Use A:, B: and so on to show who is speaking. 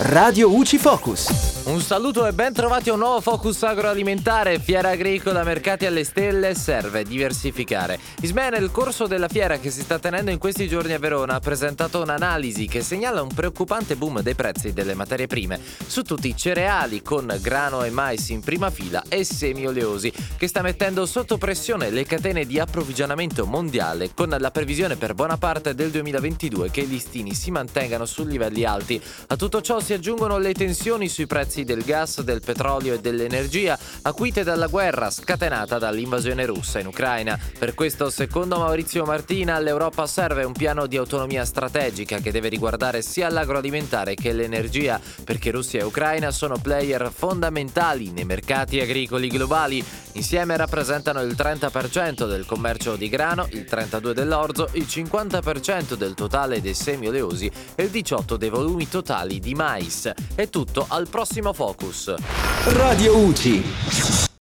A: Radio UCI Focus.
B: Un saluto e ben trovati a un nuovo focus agroalimentare. Fiera agricola, mercati alle stelle, serve diversificare. Ismea nel corso della fiera che si sta tenendo in questi giorni a Verona ha presentato un'analisi che segnala un preoccupante boom dei prezzi delle materie prime su tutti i cereali con grano e mais in prima fila e semi oleosi che sta mettendo sotto pressione le catene di approvvigionamento mondiale con la previsione per buona parte del 2022 che i listini si mantengano su livelli alti. A tutto ciò si aggiungono le tensioni sui prezzi prezzi del gas, del petrolio e dell'energia, acuite dalla guerra scatenata dall'invasione russa in Ucraina. Per questo, secondo Maurizio Martina, all'Europa serve un piano di autonomia strategica che deve riguardare sia l'agroalimentare che l'energia, perché Russia e Ucraina sono player fondamentali nei mercati agricoli globali. Insieme rappresentano il 30% del commercio di grano, il 32% dell'orzo, il 50% del totale dei semi oleosi e il 18% dei volumi totali di mais. È tutto al prossimo Focus.
A: Radio UCI.